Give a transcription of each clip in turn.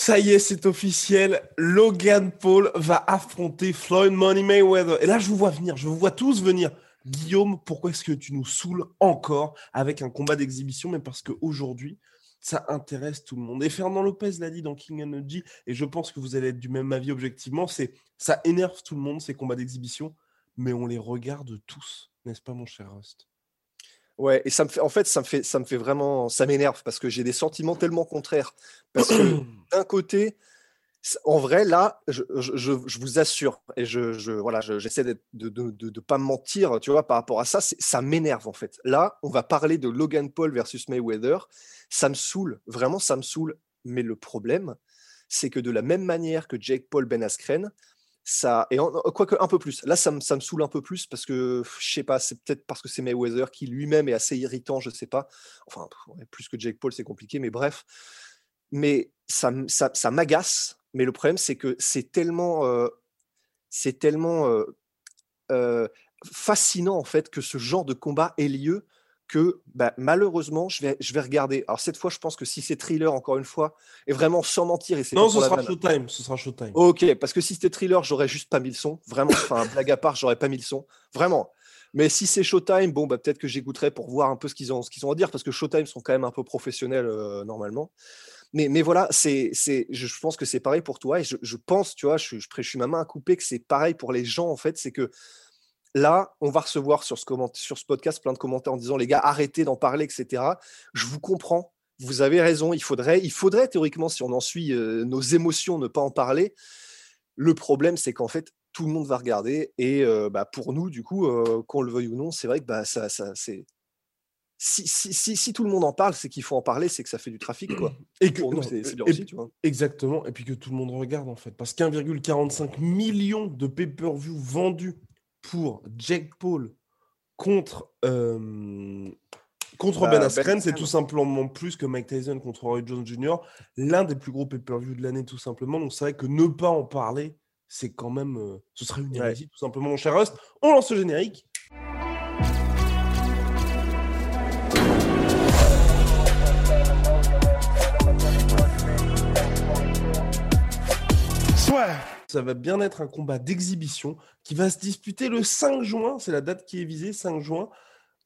Ça y est, c'est officiel. Logan Paul va affronter Floyd Money Mayweather. Et là, je vous vois venir, je vous vois tous venir. Guillaume, pourquoi est-ce que tu nous saoules encore avec un combat d'exhibition? Mais parce qu'aujourd'hui, ça intéresse tout le monde. Et Fernand Lopez l'a dit dans King Energy, et je pense que vous allez être du même avis objectivement, c'est ça énerve tout le monde, ces combats d'exhibition, mais on les regarde tous, n'est-ce pas mon cher Rust? Ouais, et ça me fait, en fait, ça me fait, ça me fait vraiment, ça m'énerve parce que j'ai des sentiments tellement contraires. Parce que d'un côté, en vrai, là, je, je- je- je vous assure, et je, je- voilà, je- j'essaie de ne de, de pas mentir, tu vois, par rapport à ça, ça m'énerve en fait. Là, on va parler de Logan Paul versus Mayweather. Ça me saoule, vraiment, ça me saoule. Mais le problème, c'est que de la même manière que Jake Paul Ben Askren, et quoique un peu plus, là, ça me, ça me saoule un peu plus parce que, je sais pas, c'est peut-être parce que c'est Mayweather qui lui-même est assez irritant, je sais pas. Enfin, plus que Jake Paul, c'est compliqué, mais bref. Mais ça, ça, ça m'agace. Mais le problème, c'est que c'est tellement, euh, c'est tellement euh, euh, fascinant en fait que ce genre de combat ait lieu que bah, malheureusement, je vais, je vais regarder. Alors cette fois, je pense que si c'est thriller, encore une fois, et vraiment sans mentir, et c'est Non, ce sera. Showtime, ce sera Showtime. Ok, parce que si c'était thriller, j'aurais juste pas mis le son. Vraiment, enfin, blague à part, j'aurais pas mis le son. Vraiment. Mais si c'est Showtime, bon, bah, peut-être que j'écouterai pour voir un peu ce qu'ils ont, ce qu'ils ont à dire, parce que Showtime sont quand même un peu professionnels euh, normalement. Mais, mais voilà, c'est, c'est, je, pense que c'est pareil pour toi, et je, je pense, tu vois, je, je, je suis ma main à couper que c'est pareil pour les gens, en fait, c'est que là, on va recevoir sur ce, comment- sur ce podcast plein de commentaires en disant, les gars, arrêtez d'en parler, etc. Je vous comprends, vous avez raison, il faudrait, il faudrait théoriquement, si on en suit euh, nos émotions, ne pas en parler. Le problème, c'est qu'en fait, tout le monde va regarder. Et euh, bah, pour nous, du coup, euh, qu'on le veuille ou non, c'est vrai que bah, ça, ça, c'est. Si, si, si, si tout le monde en parle, c'est qu'il faut en parler, c'est que ça fait du trafic, quoi. Et que, Pour nous, c'est c'est bien et- aussi, tu vois. Exactement, et puis que tout le monde regarde en fait. Parce qu'1,45 million de pay-per-view vendus pour Jake Paul contre, euh, contre Bah, Ben Ben Askren, c'est tout simplement plus que Mike Tyson contre Roy Jones Jr., l'un des plus gros pay-per-view de l'année tout simplement. Donc c'est vrai que ne pas en parler, c'est quand même... euh, ce serait une Ouais. hérésie tout simplement, mon cher Rust. On lance le générique. Ça va bien être un combat d'exhibition qui va se disputer le 5 juin. C'est la date qui est visée, 5 juin,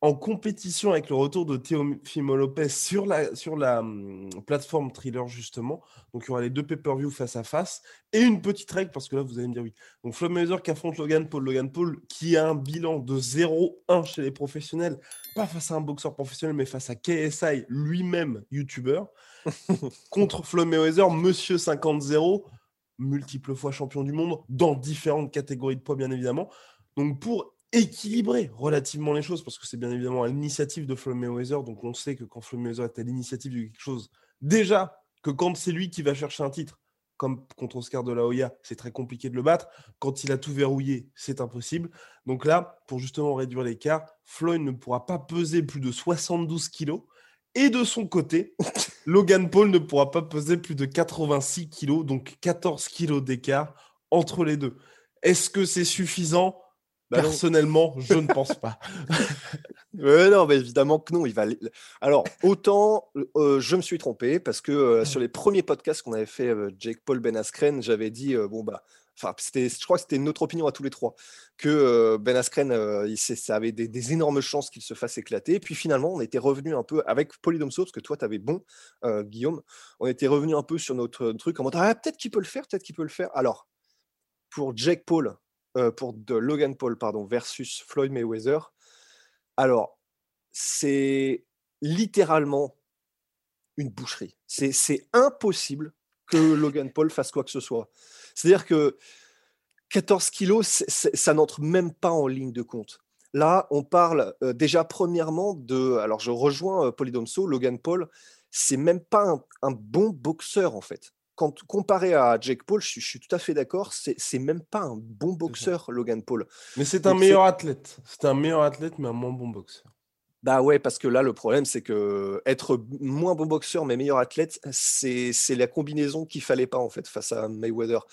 en compétition avec le retour de Teofimo Lopez sur la, sur la hum, plateforme Thriller, justement. Donc, il y aura les deux pay-per-view face à face. Et une petite règle, parce que là, vous allez me dire oui. Donc, Floyd Mayweather qui affronte Logan Paul. Logan Paul qui a un bilan de 0-1 chez les professionnels. Pas face à un boxeur professionnel, mais face à KSI, lui-même YouTuber. contre Floyd Mayweather, Monsieur 50-0 multiples fois champion du monde dans différentes catégories de poids, bien évidemment. Donc, pour équilibrer relativement les choses, parce que c'est bien évidemment à l'initiative de Floyd Mayweather, donc on sait que quand Floyd Mayweather est à l'initiative de quelque chose, déjà que quand c'est lui qui va chercher un titre, comme contre Oscar de la Hoya, c'est très compliqué de le battre. Quand il a tout verrouillé, c'est impossible. Donc là, pour justement réduire l'écart, Floyd ne pourra pas peser plus de 72 kilos. Et de son côté, Logan Paul ne pourra pas peser plus de 86 kilos, donc 14 kilos d'écart entre les deux. Est-ce que c'est suffisant? Bah. Personnellement, je ne pense pas. Non, mais évidemment que non. Il va... aller- Alors, autant euh, je me suis trompé parce que euh, sur les premiers podcasts qu'on avait fait, euh, Jake Paul Ben Askren, j'avais dit, bon, bah, enfin, je crois que c'était notre opinion à tous les trois, que Ben Askren, ça avait des, énormes chances qu'il se fasse éclater. Puis finalement, on était revenu un peu avec Polydomso, parce que toi, tu avais bon, Guillaume, on était revenu un peu sur notre truc en mode, ah, peut-être qu'il peut le faire, peut-être qu'il peut le faire. Alors, pour Jake Paul, pour Logan Paul, pardon, versus Floyd Mayweather, alors, c'est littéralement une boucherie. C'est impossible que Logan Paul fasse quoi que ce soit. C'est-à-dire que 14 kilos, ça n'entre même pas en ligne de compte. Là, on parle euh, déjà premièrement de. Alors, je rejoins euh, Polydomso, Logan Paul. c'est même pas un, bon boxeur en fait. Quand comparé à Jake Paul, je, suis tout à fait d'accord, c'est même pas un bon boxeur, Logan Paul. Mais c'est un meilleur athlète. C'est un meilleur athlète, mais un moins bon boxeur. Bah ouais, parce que là, le problème, c'est que être moins bon boxeur, mais meilleur athlète, c'est la combinaison qu'il fallait pas, en fait, face à Mayweather.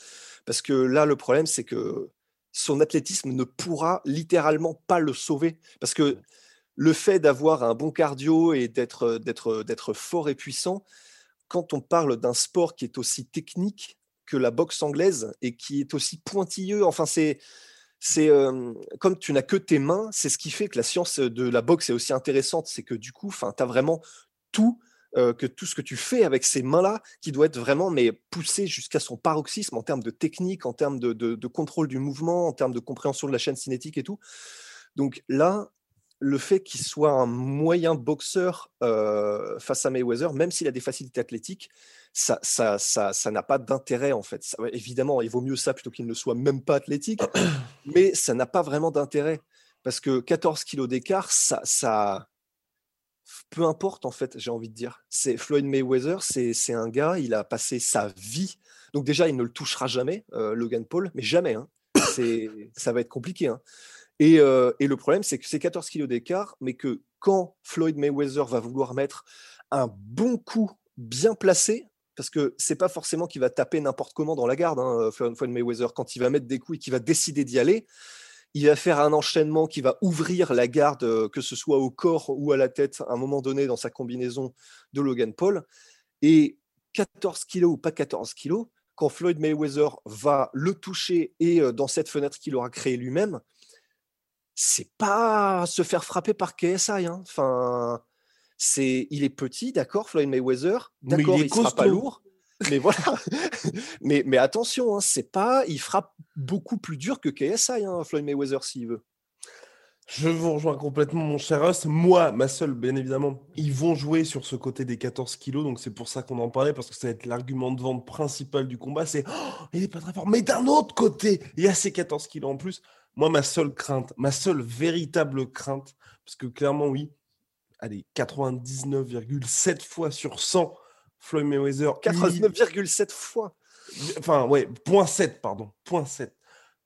Parce que là, le problème, c'est que son athlétisme ne pourra littéralement pas le sauver. Parce que le fait d'avoir un bon cardio et d'être fort et puissant, quand on parle d'un sport qui est aussi technique que la boxe anglaise et qui est aussi pointilleux, enfin, c'est c'est comme tu n'as que tes mains, c'est ce qui fait que la science de la boxe est aussi intéressante. C'est que du coup, tu as vraiment tout, que tout ce que tu fais avec ces mains-là, qui doit être vraiment mais poussé jusqu'à son paroxysme en termes de technique, en termes de, contrôle du mouvement, en termes de compréhension de la chaîne cinétique et tout. Donc là, le fait qu'il soit un moyen boxeur face à Mayweather, même s'il a des facilités athlétiques, ça, ça, ça, ça n'a pas d'intérêt en fait. évidemment, il vaut mieux ça plutôt qu'il ne soit même pas athlétique, mais ça n'a pas vraiment d'intérêt parce que 14 kilos d'écart, ça, ça, peu importe en fait, j'ai envie de dire. C'est Floyd Mayweather, c'est un gars, il a passé sa vie. Donc déjà, il ne le touchera jamais, euh, Logan Paul, mais jamais. Hein. ça va être compliqué. Hein. Et, euh, et, le problème, c'est que c'est 14 kilos d'écart, mais que quand Floyd Mayweather va vouloir mettre un bon coup bien placé, parce que c'est pas forcément qu'il va taper n'importe comment dans la garde, hein, Floyd Mayweather, quand il va mettre des coups et qu'il va décider d'y aller, il va faire un enchaînement qui va ouvrir la garde, euh, que ce soit au corps ou à la tête, à un moment donné dans sa combinaison de Logan Paul. Et 14 kilos ou pas 14 kilos, quand Floyd Mayweather va le toucher et euh, dans cette fenêtre qu'il aura créée lui-même, c'est pas se faire frapper par KSI. Hein. Enfin, c'est, il est petit, d'accord, Floyd Mayweather, d'accord, il, ne sera pas lourd, mais voilà. mais, mais attention, hein, c'est pas, il frappe beaucoup plus dur que KSI, hein, Floyd Mayweather, s'il veut. Je vous rejoins complètement, mon cher Russ. Moi, ma seule, bien évidemment, ils vont jouer sur ce côté des 14 kilos, donc c'est pour ça qu'on en parlait, parce que ça va être l'argument de vente principal du combat. C'est oh, il n'est pas très fort, mais d'un autre côté, il y a ces 14 kilos en plus. Moi, ma seule crainte, ma seule véritable crainte, parce que clairement, oui, allez, 99,7 fois sur 100, Floyd Mayweather. 99,7 fois Enfin, ouais, point 7, pardon. Point 7.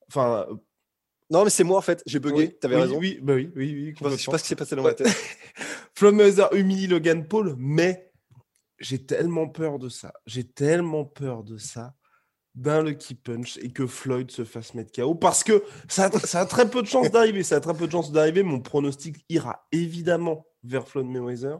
Enfin. Euh, non, mais c'est moi en fait, j'ai bugué, tu t'avais raison. Oui, bah oui, oui, oui. Je sais pas ce qui s'est passé dans ma tête. Floyd Mayweather humilie Logan Paul, mais j'ai tellement peur de ça. J'ai tellement peur de ça d'un lucky punch et que Floyd se fasse mettre KO parce que ça a très peu de chances d'arriver. Ça a très peu de chances d'arriver. Mon pronostic ira évidemment vers Floyd Mayweather,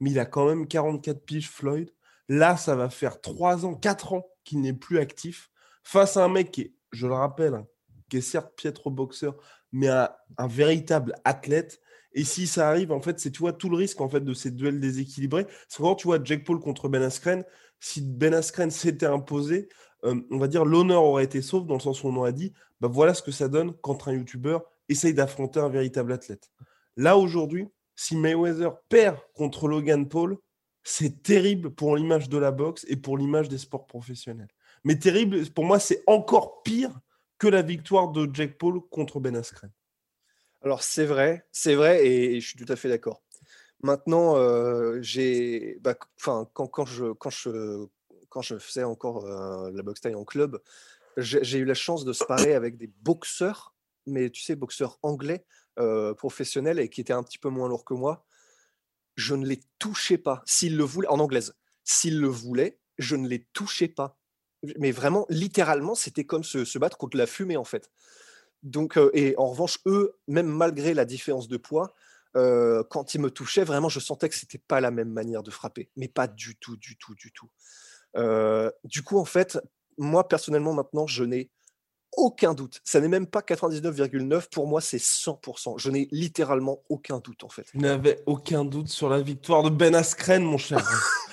mais il a quand même 44 piges, Floyd. Là, ça va faire 3 ans, 4 ans qu'il n'est plus actif face à un mec qui est, je le rappelle, hein, qui est certes piètre boxeur, mais un, véritable athlète. Et si ça arrive, en fait, c'est tu vois tout le risque en fait de ces duels déséquilibrés. C'est quand tu vois Jack Paul contre Ben Askren, si Ben Askren s'était imposé, euh, on va dire l'honneur aurait été sauf dans le sens où on aurait dit, bah voilà ce que ça donne quand un YouTuber essaye d'affronter un véritable athlète. Là aujourd'hui, si Mayweather perd contre Logan Paul, c'est terrible pour l'image de la boxe et pour l'image des sports professionnels. Mais terrible, pour moi, c'est encore pire que la victoire de Jack Paul contre Ben Askren. Alors c'est vrai, c'est vrai, et, je suis tout à fait d'accord. Maintenant, euh, j'ai, bah, quand, je, quand je faisais encore euh, la boxe taille en club, j'ai eu la chance de se parer avec des boxeurs, mais tu sais, boxeurs anglais, euh, professionnels et qui étaient un petit peu moins lourds que moi, je ne les touchais pas. S'ils le voulaient, en anglaise, s'ils le voulaient, je ne les touchais pas. Mais vraiment, littéralement, c'était comme se, battre contre la fumée, en fait. Donc, euh, et en revanche, eux, même malgré la différence de poids, quand ils me touchaient, vraiment, je sentais que c'était pas la même manière de frapper. Mais pas du tout, du tout, du tout. Du coup, en fait, moi, personnellement, maintenant, je n'ai aucun doute. Ça n'est même pas 99,9. Pour moi, c'est 100%. Je n'ai littéralement aucun doute, en fait. Tu n'avais aucun doute sur la victoire de Ben Askren, mon cher.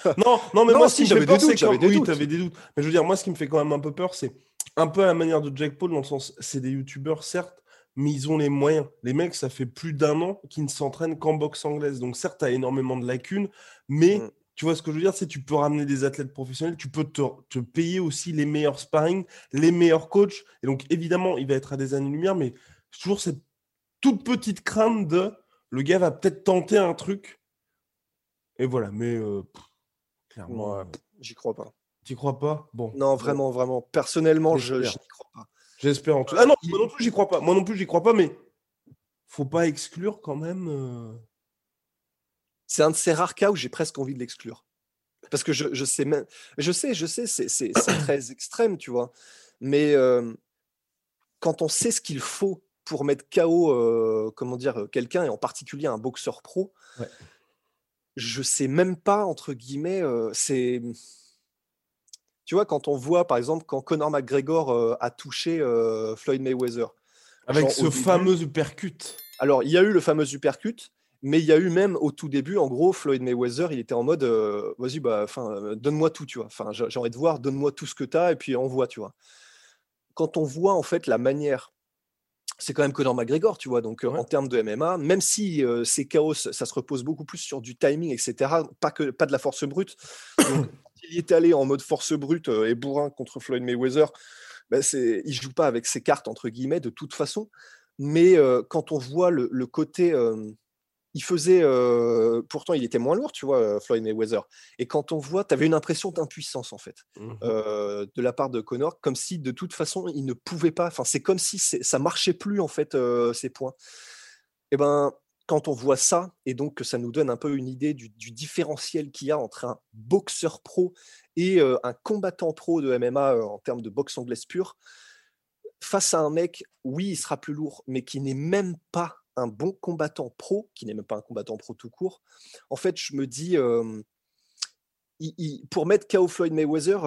non, non, mais moi, si j'avais des doutes, des oui, avais des doutes. Mais je veux dire, moi, ce qui me fait quand même un peu peur, c'est un peu à la manière de Jack Paul, dans le sens, c'est des youtubeurs, certes, mais ils ont les moyens. Les mecs, ça fait plus d'un an qu'ils ne s'entraînent qu'en boxe anglaise. Donc, certes, tu as énormément de lacunes, mais mm. Tu vois ce que je veux dire? C'est tu peux ramener des athlètes professionnels, tu peux te, payer aussi les meilleurs sparring, les meilleurs coachs. Et donc, évidemment, il va être à des années-lumière, mais toujours cette toute petite crainte de le gars va peut-être tenter un truc. Et voilà, mais euh, Clairement. Ouais, j'y crois pas. Tu crois pas? Bon. Non, vraiment, vraiment. Personnellement, je n'y crois pas. J'espère en tout Ah non, moi non plus, j'y crois pas. Moi non plus, j'y crois pas, mais faut pas exclure quand même. euh, C'est un de ces rares cas où j'ai presque envie de l'exclure. Parce que je, je sais même. Je sais, je sais, c'est très extrême, tu vois. Mais euh, quand on sait ce qu'il faut pour mettre KO, euh, comment dire, quelqu'un, et en particulier un boxeur pro, Ouais. je sais même pas, entre guillemets, euh, c'est. Tu vois, quand on voit, par exemple, quand Conor McGregor euh, a touché euh, Floyd Mayweather. Avec Genre, ce fameux uppercut. Alors, il y a eu le fameux uppercut, mais il y a eu même au tout début, en gros, Floyd Mayweather, il était en mode, euh, vas-y, bah, euh, donne-moi tout, tu vois. Enfin, j'ai envie de voir, donne-moi tout ce que tu as, et puis envoie, tu vois. Quand on voit, en fait, la manière, c'est quand même Conor McGregor, tu vois, donc euh, Ouais. en termes de MMA, même si euh, c'est chaos, ça se repose beaucoup plus sur du timing, etc., pas, que, pas de la force brute. Donc, il est allé en mode force brute et bourrin contre Floyd Mayweather, ben, c'est, il joue pas avec ses cartes, entre guillemets, de toute façon. Mais euh, quand on voit le, le côté. euh, il faisait. euh, pourtant, il était moins lourd, tu vois, Floyd Mayweather. Et quand on voit, tu avais une impression d'impuissance, en fait, euh, de la part de Connor, comme si de toute façon, il ne pouvait pas. Enfin, c'est comme si ça marchait plus, en fait, euh, ces points. Et ben. Quand on voit ça, et donc que ça nous donne un peu une idée du, du différentiel qu'il y a entre un boxeur pro et un combattant pro de MMA en termes de boxe anglaise pure, face à un mec, oui, il sera plus lourd, mais qui n'est même pas un bon combattant pro, qui n'est même pas un combattant pro tout court, en fait, je me dis, pour mettre KO Floyd Mayweather,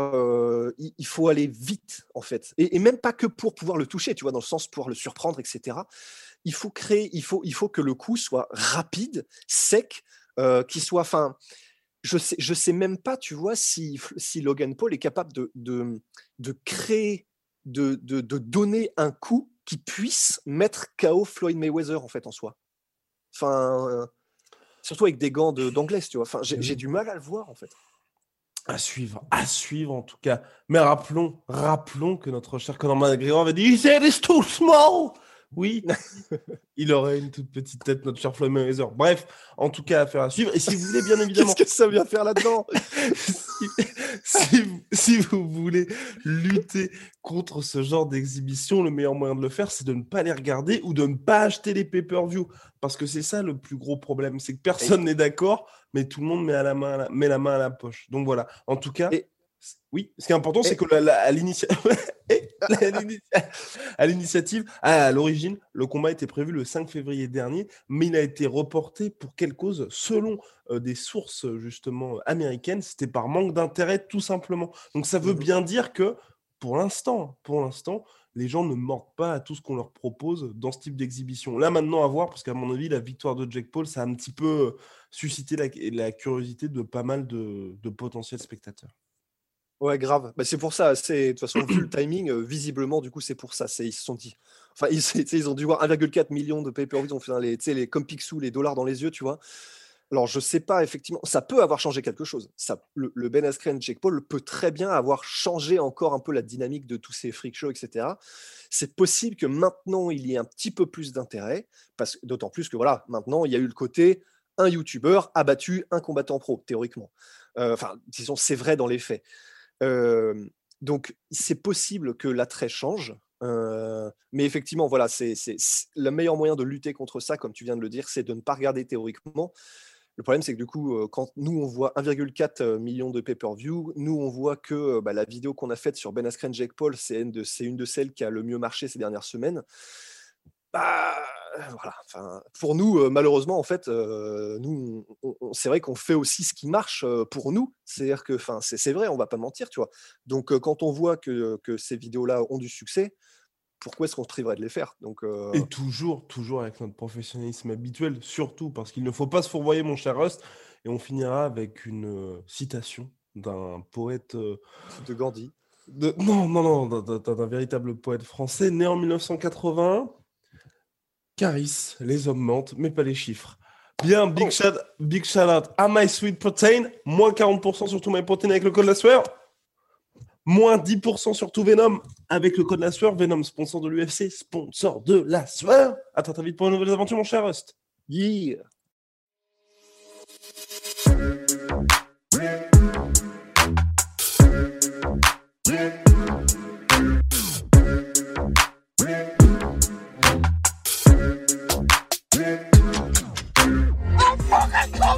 il, faut aller vite, en fait. Et, même pas que pour pouvoir le toucher, tu vois, dans le sens pour le surprendre, etc. Il faut créer, il faut, il faut que le coup soit rapide, sec, euh, qu'il soit, enfin, je sais, je sais même pas, tu vois, si, si Logan Paul est capable de, de, créer, de, de donner un coup qui puisse mettre KO Floyd Mayweather, en fait, en soi. Enfin, euh, surtout avec des gants de- d'anglaise, tu vois. Enfin, j'ai du mal à le voir, en fait. À suivre, à suivre en tout cas. Mais rappelons, rappelons que notre cher Conor McGregor avait dit He said it's too small. Oui, il aurait une toute petite tête, notre cher Floyd Mayweather. Bref, en tout cas, affaire à suivre. Et si vous voulez, bien évidemment, Qu'est-ce que ça vient faire là-dedans si, si vous, si vous voulez lutter contre ce genre d'exhibition, le meilleur moyen de le faire, c'est de ne pas les regarder ou de ne pas acheter les pay-per-view. Parce que c'est ça le plus gros problème, c'est que personne n'est d'accord, mais tout le monde met, à la main à la- met la main à la poche. Donc voilà, en tout cas, Et- oui, ce qui est important, c'est que la- la- à l'initia- Et la- l'initia- à l'initiative, à l'origine, le combat était prévu le 5 février dernier, mais il a été reporté pour quelle cause? Selon euh, des sources justement américaines, c'était par manque d'intérêt tout simplement. Donc ça veut Mhm. bien dire que pour l'instant, pour l'instant, les gens ne mordent pas à tout ce qu'on leur propose dans ce type d'exhibition. Là maintenant à voir, parce qu'à mon avis, la victoire de Jack Paul, ça a un petit peu euh, suscité la, la curiosité de pas mal de, de potentiels spectateurs. Ouais, grave. Bah, c'est pour ça. De toute façon vu le timing, euh, visiblement, du coup, c'est pour ça. Ils se sont dit. Enfin, ils, ont dû voir 1,4 million de pay-per-view. Ils ont fait hein, les, les comme Picsou, les dollars dans les yeux, tu vois. Alors, je sais pas, effectivement, ça peut avoir changé quelque chose. Le, Ben Askren, Jake Paul peut très bien avoir changé encore un peu la dynamique de tous ces freak shows, etc. C'est possible que maintenant, il y ait un petit peu plus d'intérêt, d'autant plus que voilà, maintenant, il y a eu le côté un YouTuber a battu un combattant pro, théoriquement. Euh, Enfin, disons, c'est vrai dans les faits. Donc, c'est possible que l'attrait change. mais effectivement, voilà, c'est le meilleur moyen de lutter contre ça, comme tu viens de le dire, c'est de ne pas regarder théoriquement. Le problème, c'est que du coup, quand nous, on voit 1,4 million de pay-per-view, nous, on voit que bah, la vidéo qu'on a faite sur Ben Askren, Jake Paul, c'est une de celles qui a le mieux marché ces dernières semaines. Bah, voilà. Enfin, pour nous, euh, malheureusement, en fait, euh, nous, c'est vrai qu'on fait aussi ce qui marche euh, pour nous. C'est-à-dire que, enfin, c'est vrai, on va pas mentir, tu vois. Donc, quand on voit que, que ces vidéos-là ont du succès, pourquoi est-ce qu'on se priverait de les faire? Donc, euh, Et toujours, toujours avec notre professionnalisme habituel, surtout parce qu'il ne faut pas se fourvoyer, mon cher Rust. Et on finira avec une citation d'un poète. euh, de Gandhi. de- Non, non, non, d'un- véritable poète français, né en 1981. Caris, les hommes mentent, mais pas les chiffres. Bien, big, Oh. shout, big shout out à My Sweet Protein, moins 40% sur tout My Protein avec le code la sueur. Moins 10% sur tout Venom avec le code la sueur. Venom, sponsor de l'UFC, sponsor de la sueur. Attends, très vite pour de nouvelles aventures, mon cher Rust? Yeah.